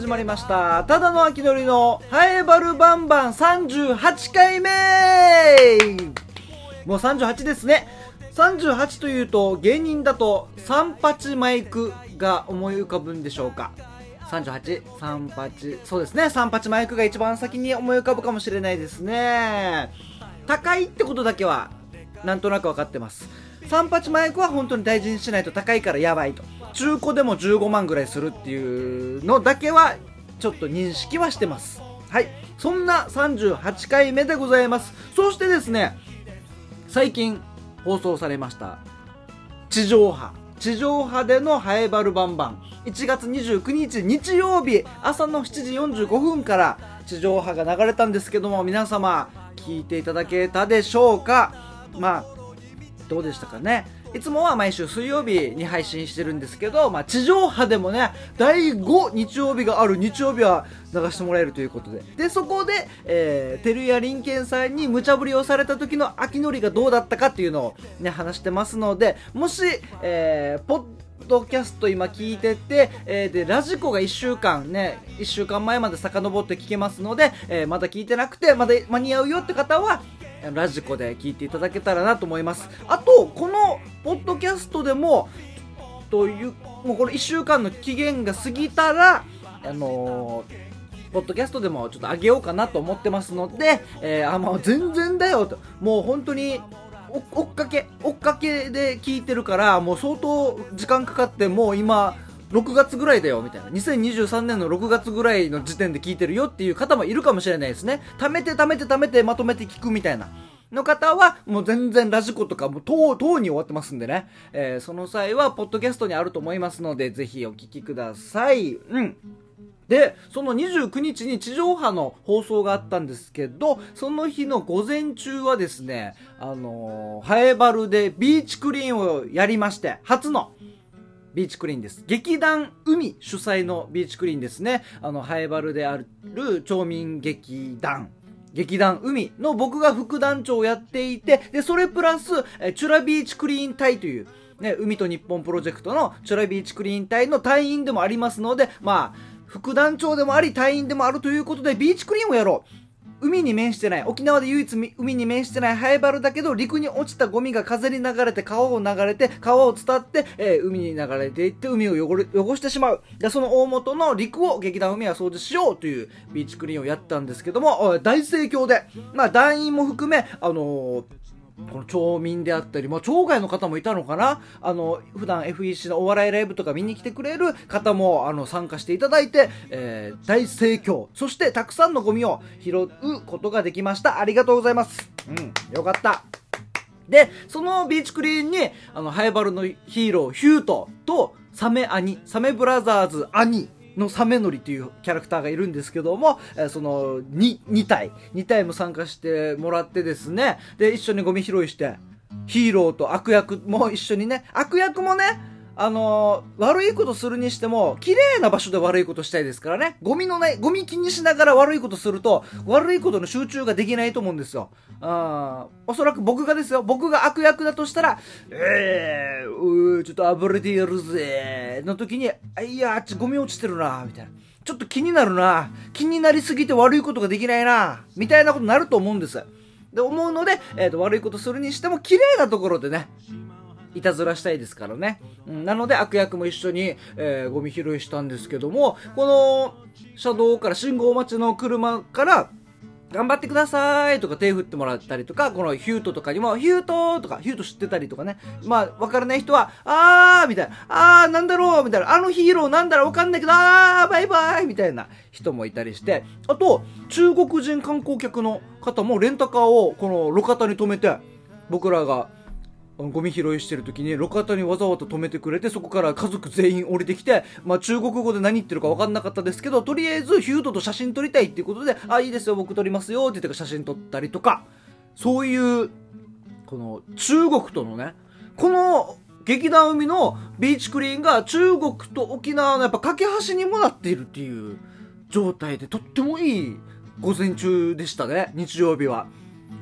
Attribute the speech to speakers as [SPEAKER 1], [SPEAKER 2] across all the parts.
[SPEAKER 1] 始まりました。ただの秋のりのハエバルバンバン38回目もう38ですね。38というと芸人だと三八マイクが思い浮かぶんでしょうか。38、38、そうですね、38マイクが一番先に思い浮かぶかもしれないですね。高いってことだけは、なんとなく分かってます。38マイクは本当に大事にしないと高いからやばいと。中古でも15万ぐらいするっていうのだけは、ちょっと認識はしてます。はい。そんな38回目でございます。そしてですね、最近放送されました、地上波。地上波でのハエバルバンバン。1月29日日曜日朝の7時45分から地上波が流れたんですけども皆様聞いていただけたでしょうか？まあどうでしたかねいつもは毎週水曜日に配信してるんですけど、まあ、地上波でもね、第5日曜日がある日曜日は流してもらえるということで。で、そこで、えー、てるやりんけんさんに無茶ぶりをされた時の秋のりがどうだったかっていうのをね、話してますので、もし、えー、ポッドキャスト今聞いてて、えー、で、ラジコが1週間ね、1週間前まで遡って聞けますので、えー、まだ聞いてなくて、まだ間に合うよって方は、ラジコで聞いていただけたらなと思います。あと、このポッドキャストでも、という、もうこれ1週間の期限が過ぎたら、あのー、ポッドキャストでもちょっと上げようかなと思ってますので、えー、あ、もう全然だよと。もう本当に、追っかけ追っかけで聞いてるからもう相当時間かかってもう今6月ぐらいだよみたいな2023年の6月ぐらいの時点で聞いてるよっていう方もいるかもしれないですね貯めて貯めて貯めてまとめて聞くみたいなの方は、もう全然ラジコとかもう、とう、とうに終わってますんでね。えー、その際は、ポッドキャストにあると思いますので、ぜひお聞きください。うん。で、その29日に地上波の放送があったんですけど、その日の午前中はですね、あのー、ハエバルでビーチクリーンをやりまして、初の、ビーチクリーンです。劇団海主催のビーチクリーンですね。あの、ハエバルである町民劇団。劇団海の僕が副団長をやっていて、で、それプラス、えチュラビーチクリーン隊という、ね、海と日本プロジェクトのチュラビーチクリーン隊の隊員でもありますので、まあ、副団長でもあり隊員でもあるということでビーチクリーンをやろう海に面してない。沖縄で唯一海に面してない。ハエバルだけど陸に落ちたゴミが風に流れて川を流れて川を伝って、えー、海に流れていって海を汚れ汚してしまう。でその大元の陸を劇団海は掃除しようというビーチクリーンをやったんですけども大盛況で。まあ団員も含めあのーこの町民であったり、まあ、町外の方もいたのかな？あの、普段 FEC のお笑いライブとか見に来てくれる方も、あの、参加していただいて、えー、大盛況。そして、たくさんのゴミを拾うことができました。ありがとうございます。うん、よかった。で、そのビーチクリーンに、あの、ハイバルのヒーロー、ヒュートと、サメ兄、サメブラザーズ兄、のサメノリというキャラクターがいるんですけども、え、その 2, 2体、2体も参加してもらってですね、で、一緒にゴミ拾いして、ヒーローと悪役も一緒にね、悪役もね、あのー、悪いことするにしても、綺麗な場所で悪いことしたいですからね。ゴミのない、ゴミ気にしながら悪いことすると、悪いことの集中ができないと思うんですよ。あおそらく僕がですよ。僕が悪役だとしたら、えー、ちょっと暴れてやるぜ、の時に、あいや、あっちゴミ落ちてるな、みたいな。ちょっと気になるな。気になりすぎて悪いことができないな。みたいなことになると思うんです。で、思うので、えっ、ー、と、悪いことするにしても、綺麗なところでね、いたずらしたいですからね。うん、なので悪役も一緒に、えー、ゴミ拾いしたんですけども、この車道から信号待ちの車から頑張ってくださいとか手振ってもらったりとか、このヒュートとかにも、ヒュートとか、ヒュート知ってたりとかね。まあ、わからない人は、あーみたいな、あーなんだろうみたいな、あのヒーローなんだろうわかんないけど、あーバイバイみたいな人もいたりして、あと、中国人観光客の方もレンタカーをこの路肩に止めて、僕らがゴミ拾いしてる時に路肩にわざわざ止めてくれてそこから家族全員降りてきて、まあ、中国語で何言ってるか分かんなかったですけどとりあえずヒュートと写真撮りたいっていうことで「あいいですよ僕撮りますよ」って言って写真撮ったりとかそういうこの中国とのねこの劇団海のビーチクリーンが中国と沖縄のやっぱ架け橋にもなっているっていう状態でとってもいい午前中でしたね日曜日は。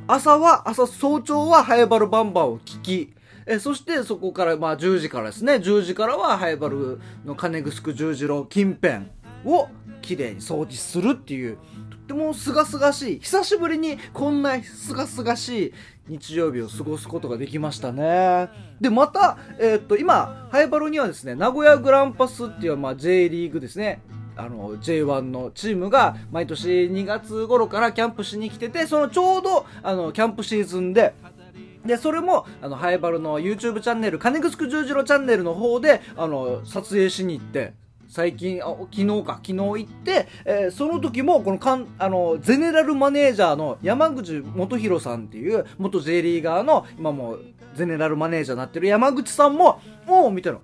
[SPEAKER 1] 朝は、朝早朝はハエバルバンバンを聞き、えそしてそこからまあ10時からですね、10時からはハエバルの金城十字路近辺を聞綺麗に掃除するっていうとってもすがすがしい久しぶりにこんなすがすがしい日曜日を過ごすことができましたね。でまた、えー、っと今ハイバルにはですね名古屋グランパスっていう、まあ、J リーグですね。あの J1 のチームが毎年2月頃からキャンプしに来ててそのちょうどあのキャンプシーズンでで、それも、あの、ハイバルの YouTube チャンネル、金城十字路チャンネルの方で、あの、撮影しに行って、最近、あ昨日か、昨日行って、えー、その時も、このかん、あの、ゼネラルマネージャーの山口元弘さんっていう、元 J リーガーの、今もう、ゼネラルマネージャーになってる山口さんも、おうみたいな。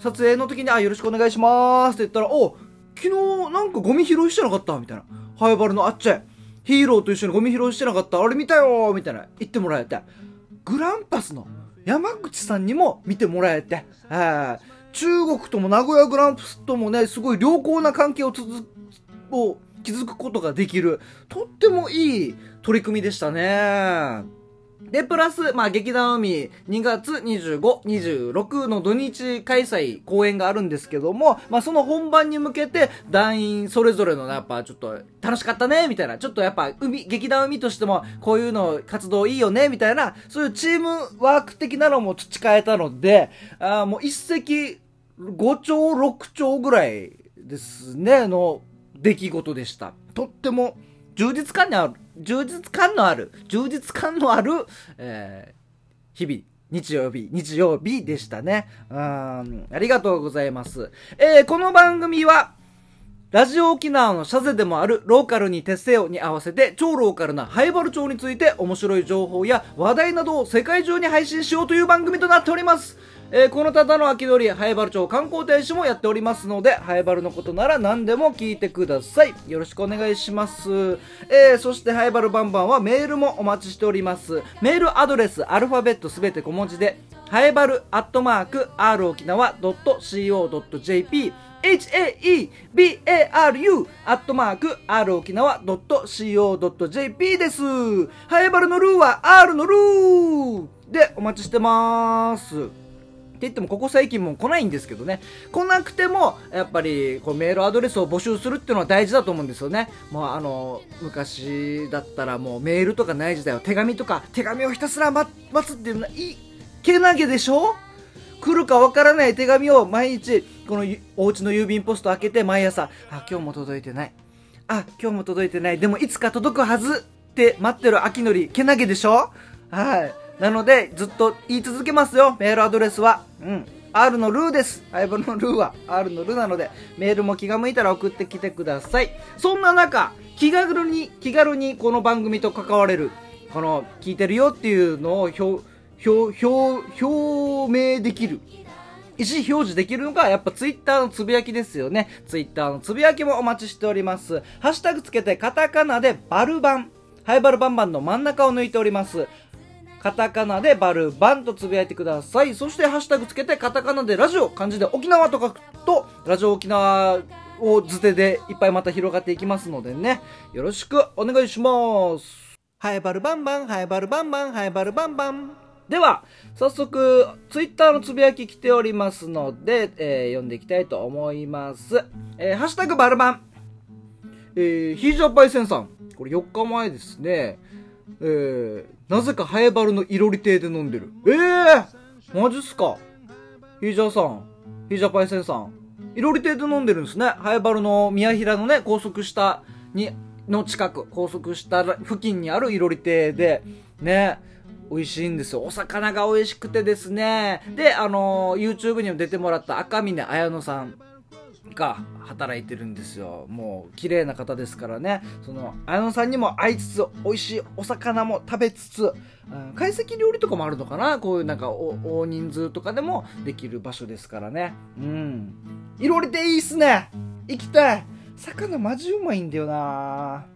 [SPEAKER 1] 撮影の時に、あ、よろしくお願いしますって言ったら、お昨日なんかゴミ拾いしてなかったみたいな。ハイバルのあっちゃいヒーローと一緒にゴミ拾いしてなかったあれ見たよみたいな。言ってもらえて。グランパスの山口さんにも見てもらえて、中国とも名古屋グランパスともね、すごい良好な関係を続を築くことができる、とってもいい取り組みでしたね。で、プラス、まあ、劇団海、2月25、26の土日開催、公演があるんですけども、まあ、その本番に向けて、団員それぞれの、やっぱ、ちょっと、楽しかったね、みたいな、ちょっとやっぱ、海、劇団海としても、こういうの、活動いいよね、みたいな、そういうチームワーク的なのも培えたので、あもう一石、5兆、6兆ぐらいですね、の出来事でした。とっても、充実感にある、充実感のある、充実感のある、えー、日々、日曜日、日曜日でしたね。うん、ありがとうございます。えー、この番組は、ラジオ沖縄のシャゼでもあるローカルに徹せよに合わせて超ローカルなハイバル町について面白い情報や話題などを世界中に配信しようという番組となっております。えー、この方の秋鳥、ハイバル町観光大使もやっておりますので、ハイバルのことなら何でも聞いてください。よろしくお願いします。えー、そしてハイバルバンバンはメールもお待ちしております。メールアドレス、アルファベットすべて小文字で、ハイバルアットマーク、r 沖縄 .co.jp haebaru アットマーク r 沖縄 .co.jp です。ハイバルのルーは R のルーでお待ちしてます。って言ってもここ最近も来ないんですけどね。来なくてもやっぱりこうメールアドレスを募集するっていうのは大事だと思うんですよね。もうあの昔だったらもうメールとかない時代は手紙とか手紙をひたすら待つっていうのはいけなげでしょ？来るかわからない手紙を毎日このお家の郵便ポスト開けて毎朝あ今日も届いてない。あ今日も届いてない。でもいつか届くはずって待ってる秋のりけなげでしょ？はい。なので、ずっと言い続けますよ。メールアドレスは。うん。R のルーです。相棒のルーは R のルーなので、メールも気が向いたら送ってきてください。そんな中、気軽に、気軽にこの番組と関われる、この、聞いてるよっていうのを表、表、表、表明できる。意思表示できるのが、やっぱツイッターのつぶやきですよね。ツイッターのつぶやきもお待ちしております。ハッシュタグつけてカタカナでバルバン。ハイバルバンバンの真ん中を抜いております。カタカナでバルバンとつぶやいてください。そしてハッシュタグつけてカタカナでラジオ、漢字で沖縄と書くと、ラジオ沖縄を図手でいっぱいまた広がっていきますのでね、よろしくお願いします。ハイバルバンバン、ハイバルバンバン、ハイバルバンバン。では、早速、ツイッターのつぶやき来ておりますので、えー、読んでいきたいと思います。えー、ハッシュタグバルバン。えー、ヒージャーパイセンさん。これ4日前ですね。えー、なぜかハエバルのいろり亭で飲んでる。ええー、マジっすかヒージャーさん、ヒージャーパイセンさん。いろり亭で飲んでるんですね。ハエバルの宮平のね、高速下に、の近く、高速下付近にあるいろり亭で、ね、美味しいんですよ。お魚が美味しくてですね。で、あのー、YouTube にも出てもらった赤峰綾乃さんが働いてるんですよ。もう綺麗な方ですからね。その綾野さんにも会いつつ美味しいお魚も食べつつ、うん、懐石料理とかもあるのかな？こういうなんか大人数とかでもできる場所ですからね。うん。いろりでいいっすね。行きたい。魚マジうまいんだよな。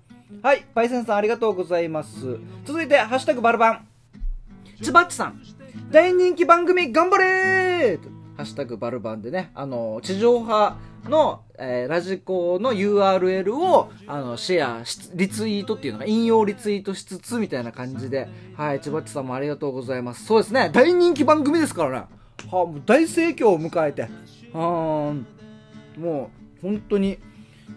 [SPEAKER 1] はいパイセンさんありがとうございます。続いて「ハッシュタグバルバン」ちばっちさん。大人気番組頑張れーハッシュタグバルバンでね、あの、地上波の、えー、ラジコの URL を、あの、シェアし、リツイートっていうのが、引用リツイートしつつ、みたいな感じで、はい、千葉っちさんもありがとうございます。そうですね、大人気番組ですからね。はあ、もう大盛況を迎えて、はーもう、本当に、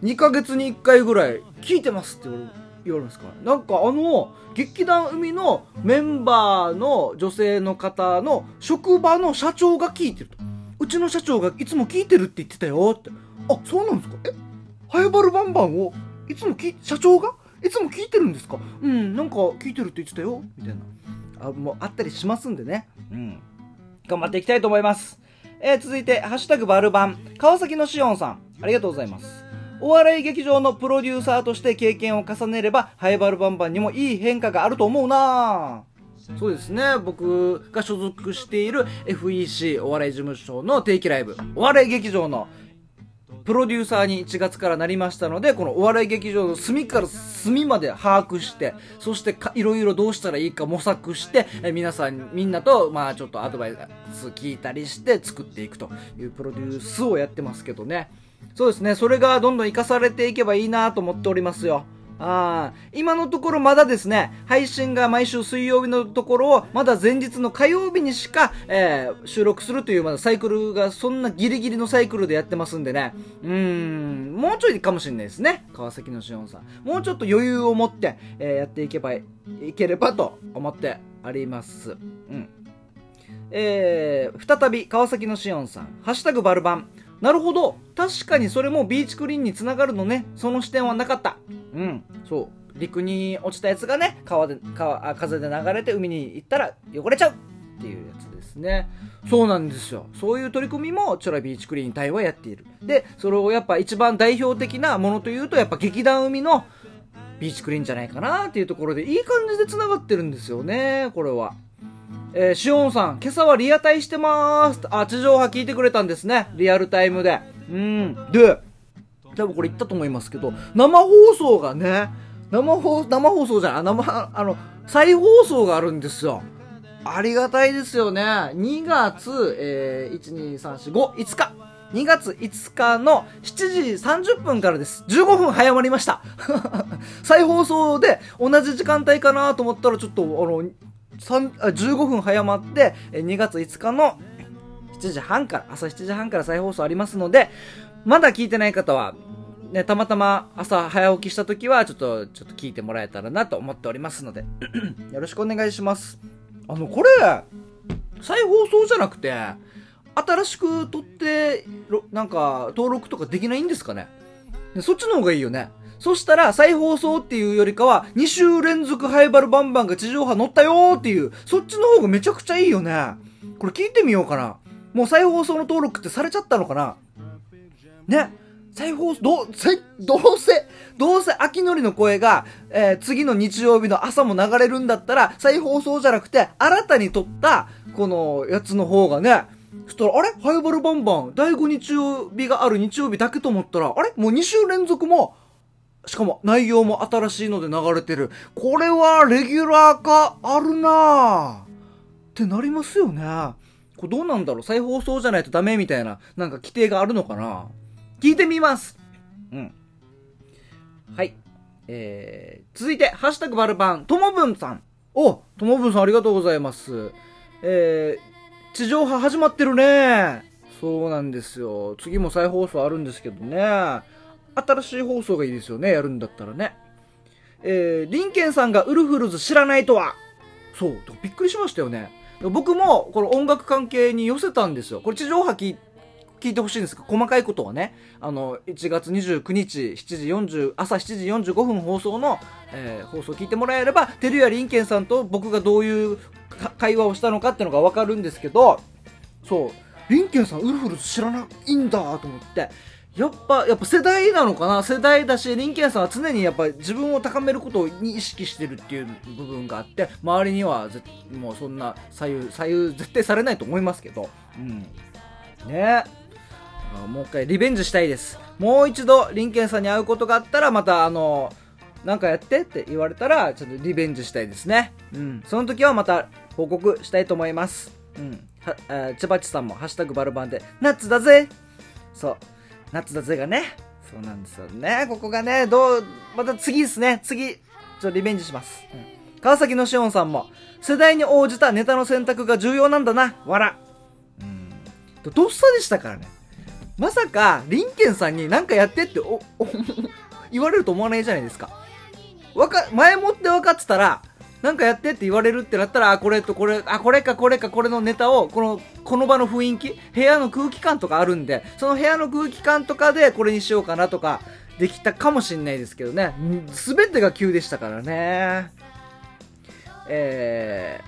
[SPEAKER 1] 2ヶ月に1回ぐらい聞いてますって言われ言われますかなんかあの劇団海のメンバーの女性の方の職場の社長が聞いてると。ちの社長がいつも聞いてるって言ってたよ。ってあそうなんですか？え？ハイバルバンバンをいつもき社長が？いつも聞いてるんですか？うんなんか聞いてるって言ってたよ。みたいな。あもうあったりしますんでね。うん。頑張っていきたいと思います。えー、続いて、ハッシュタグバルバン、川崎のしおんさん、ありがとうございます。お笑い劇場のプロデューサーとして経験を重ねれば、ハイバルバンバンにもいい変化があると思うなそうですね、僕が所属している FEC お笑い事務所の定期ライブ、お笑い劇場のプロデューサーに1月からなりましたので、このお笑い劇場の隅から隅まで把握して、そしていろいろどうしたらいいか模索して、え皆さん、みんなと、まあちょっとアドバイス聞いたりして作っていくというプロデュースをやってますけどね。そうですね、それがどんどん活かされていけばいいなと思っておりますよ。あ今のところまだですね、配信が毎週水曜日のところを、まだ前日の火曜日にしか、えー、収録するという、まだサイクルが、そんなギリギリのサイクルでやってますんでね、うーん、もうちょいかもしれないですね、川崎のしおんさん。もうちょっと余裕を持って、えー、やっていけばいければと思ってあります。うん。えー、再び川崎のしおんさん、ハッシュタグバルバン。なるほど。確かにそれもビーチクリーンにつながるのね。その視点はなかった。うん。そう。陸に落ちたやつがね、川で、川、風で流れて海に行ったら汚れちゃうっていうやつですね。そうなんですよ。そういう取り組みも、チョラビーチクリーン隊はやっている。で、それをやっぱ一番代表的なものというと、やっぱ劇団海のビーチクリーンじゃないかなっていうところで、いい感じで繋がってるんですよね、これは。えー、しおんさん、今朝はリアタイしてまーす。あ、地上波聞いてくれたんですね。リアルタイムで。うん。で、多分これ言ったと思いますけど、生放送がね、生放、生放送じゃない、生、あの、再放送があるんですよ。ありがたいですよね。2月、えー、1、2、3、4、5、5日。2月5日の7時30分からです。15分早まりました。再放送で同じ時間帯かなと思ったらちょっと、あの、15分早まって2月5日の7時半から朝7時半から再放送ありますのでまだ聞いてない方はね、たまたま朝早起きした時はちょっとちょっと聞いてもらえたらなと思っておりますので よろしくお願いします。あのこれ再放送じゃなくて新しく撮ってなんか登録とかできないんですかねそっちの方がいいよね。そしたら再放送っていうよりかは、2週連続ハイバルバンバンが地上波乗ったよーっていう、そっちの方がめちゃくちゃいいよね。これ聞いてみようかな。もう再放送の登録ってされちゃったのかなね。再放送、ど、せ、どうせ、どうせ秋のりの声が、えー、次の日曜日の朝も流れるんだったら、再放送じゃなくて、新たに撮った、このやつの方がね、そしたら、あれ？ハイバルバンバン、第5日曜日がある日曜日だけと思ったら、あれ？もう2週連続も、しかも内容も新しいので流れてる。これはレギュラー化あるなぁってなりますよね。これどうなんだろう再放送じゃないとダメみたいな、なんか規定があるのかな聞いてみますうん。はい。えー、続いて、ハッシュタグバルバン、ともぶんさん。おともぶんさんありがとうございます。えー、地上波始まってるね。そうなんですよ。次も再放送あるんですけどね。新しい放送がいいですよね、やるんだったらね。えー、リンケンさんがウルフルズ知らないとはそう、びっくりしましたよね。僕もこの音楽関係に寄せたんですよ。これ地上波聞いてほしいんですが、細かいことはね、あの、1月29日7時40、朝7時45分放送の、えー、放送聞いてもらえれば、テルヤリンケンさんと僕がどういう会話をしたのかっていうのがわかるんですけど、そう、リンケンさんウルフルズ知らないんだと思って、やっぱ、やっぱ世代なのかな？世代だし、リンケンさんは常にやっぱ自分を高めることに意識してるっていう部分があって、周りにはもうそんな左右、左右絶対されないと思いますけど、うん。ねえもう一回リベンジしたいです。もう一度、リンケンさんに会うことがあったら、またあの、なんかやって？って言われたら、ちょっとリベンジしたいですね。うん。その時はまた報告したいと思います。うん。は、えー、ちばちさんも、ハッシュタグバルバンで、ナッツだぜそう。夏だぜがね。そうなんですよね。ここがね、どう、また次ですね。次、ちょっとリベンジします。うん、川崎のしおんさんも、世代に応じたネタの選択が重要なんだな。わら。うん。どっさでしたからね。まさかリンケンさんに何かやってっておお 言われると思わないじゃないですかわか前もって分かってたらなんかやってって言われるってなったら、あ、これとこれ、あ、これかこれかこれのネタを、この、この場の雰囲気、部屋の空気感とかあるんで、その部屋の空気感とかでこれにしようかなとか、できたかもしんないですけどね。すべてが急でしたからね。え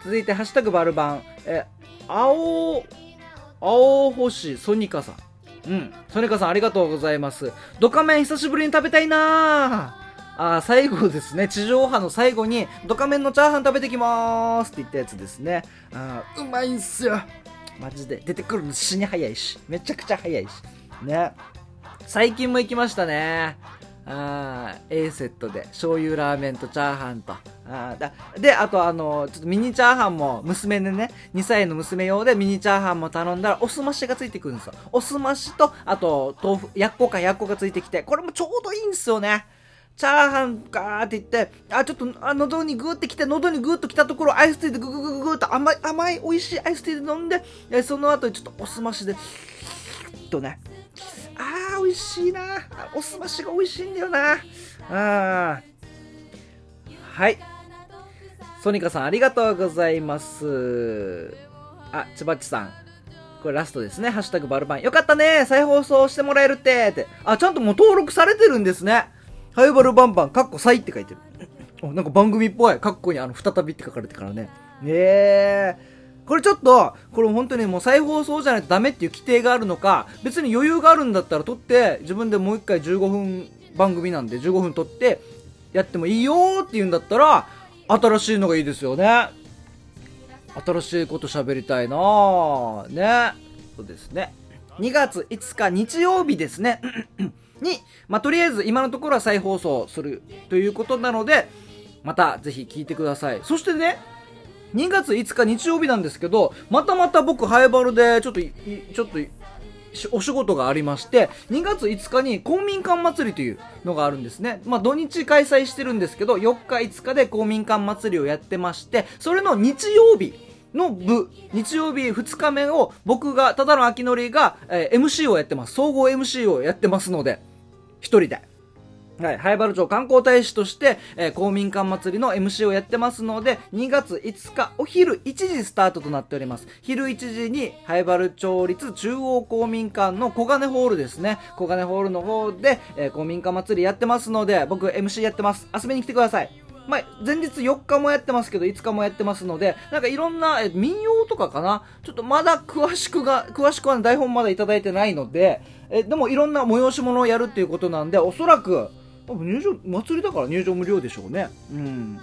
[SPEAKER 1] ー、続いて、ハッシュタグバルバン。え、青、青星ソニカさん。うん。ソニカさんありがとうございます。ドカメン久しぶりに食べたいなぁあ最後ですね、地上波の最後に、ドカメンのチャーハン食べてきまーすって言ったやつですね。あうまいんすよ。マジで。出てくるの死に早いし。めちゃくちゃ早いし。ね。最近も行きましたね。あ A セットで醤油ラーメンとチャーハンとあだであとあのちょっとミニチャーハンも娘でね2歳の娘用でミニチャーハンも頼んだらおすましがついてくるんですよおすましとあと豆腐やっこかやっこがついてきてこれもちょうどいいんですよねチャーハンかーって言って、あ、ちょっと、あ、喉にグーってきて、喉にグーっときたところ、アイスティーでグググググーと甘い、甘い、美味しいアイスティーで飲んで、えその後にちょっとおすましで、っとね、あー、美味しいなおすましが美味しいんだよなあはい。ソニカさん、ありがとうございます。あ、ちばっちさん。これラストですね。ハッシュタグバルバン。よかったね再放送してもらえるってって。あ、ちゃんともう登録されてるんですね。ハイバルバンバン、カッコサイって書いてる。なんか番組っぽい。カッコにあの、再びって書かれてからね。ええー。これちょっと、これ本当にもう再放送じゃないとダメっていう規定があるのか、別に余裕があるんだったら撮って、自分でもう一回15分番組なんで15分撮って、やってもいいよって言うんだったら、新しいのがいいですよね。新しいこと喋りたいなぁ。ね。そうですね。2月5日日曜日ですね。に、まあ、とりあえず今のところは再放送するということなので、またぜひ聞いてください。そしてね、2月5日日曜日なんですけど、またまた僕、ハイバルでちょっと、ちょっと、お仕事がありまして、2月5日に公民館祭りというのがあるんですね。まあ土日開催してるんですけど、4日5日で公民館祭りをやってまして、それの日曜日、の部、日曜日2日目を僕が、ただの秋のりが、えー、MC をやってます。総合 MC をやってますので、一人で。はい、灰原町観光大使として、えー、公民館祭りの MC をやってますので、2月5日お昼1時スタートとなっております。昼1時に灰原町立中央公民館の小金ホールですね。小金ホールの方で、えー、公民館祭りやってますので、僕 MC やってます。遊びに来てください。まあ、前日4日もやってますけど、5日もやってますので、なんかいろんな、え民謡とかかな？ちょっとまだ詳しくが、詳しくは台本まだいただいてないので、えでもいろんな催し物をやるっていうことなんで、おそらく、多分入場、祭りだから入場無料でしょうね。うん。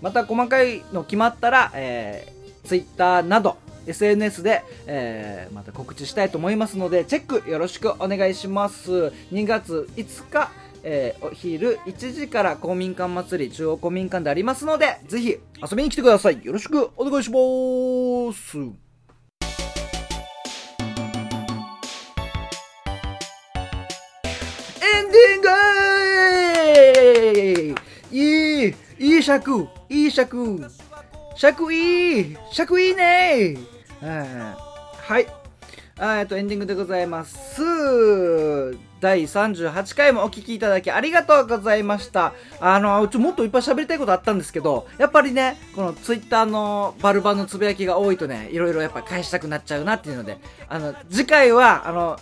[SPEAKER 1] また細かいの決まったら、えー、Twitter など、SNS で、えー、また告知したいと思いますので、チェックよろしくお願いします。2月5日、えー、お昼1時から公民館祭り中央公民館でありますので、ぜひ遊びに来てください。よろしくお願いします。エンディングいいいい尺いい尺尺いい尺いいねはい。えっと、エンディングでございます。第38回もお聴きいただきありがとうございました。あの、うち、もっといっぱい喋りたいことあったんですけど、やっぱりね、このツイッターのバルバのつぶやきが多いとね、いろいろやっぱ返したくなっちゃうなっていうので、あの、次回は、あの、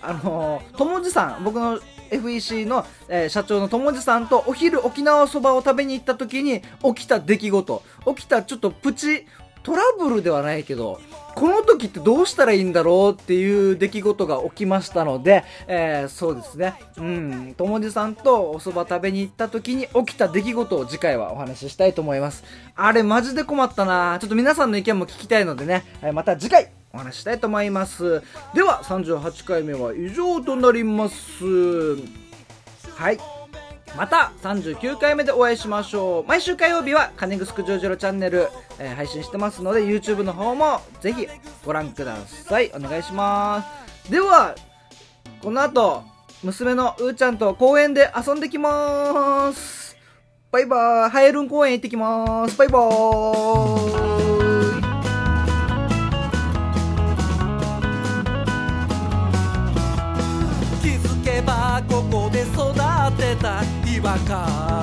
[SPEAKER 1] あの、ともじさん、僕の FEC の、えー、社長のともじさんとお昼沖縄そばを食べに行った時に起きた出来事、起きたちょっとプチトラブルではないけど、この時ってどうしたらいいんだろうっていう出来事が起きましたので、えー、そうですね。うん、ともじさんとお蕎麦食べに行った時に起きた出来事を次回はお話ししたいと思います。あれマジで困ったなちょっと皆さんの意見も聞きたいのでね、えまた次回お話ししたいと思います。では、38回目は以上となります。はい。また39回目でお会いしましょう。毎週火曜日は金城ジョージロチャンネル、えー、配信してますので YouTube の方もぜひご覧ください。お願いします。ではこの後娘のうーちゃんと公園で遊んできます。バイバーイ。ハエルン公園行ってきます。バイバーイ
[SPEAKER 2] けばここで育てた placar.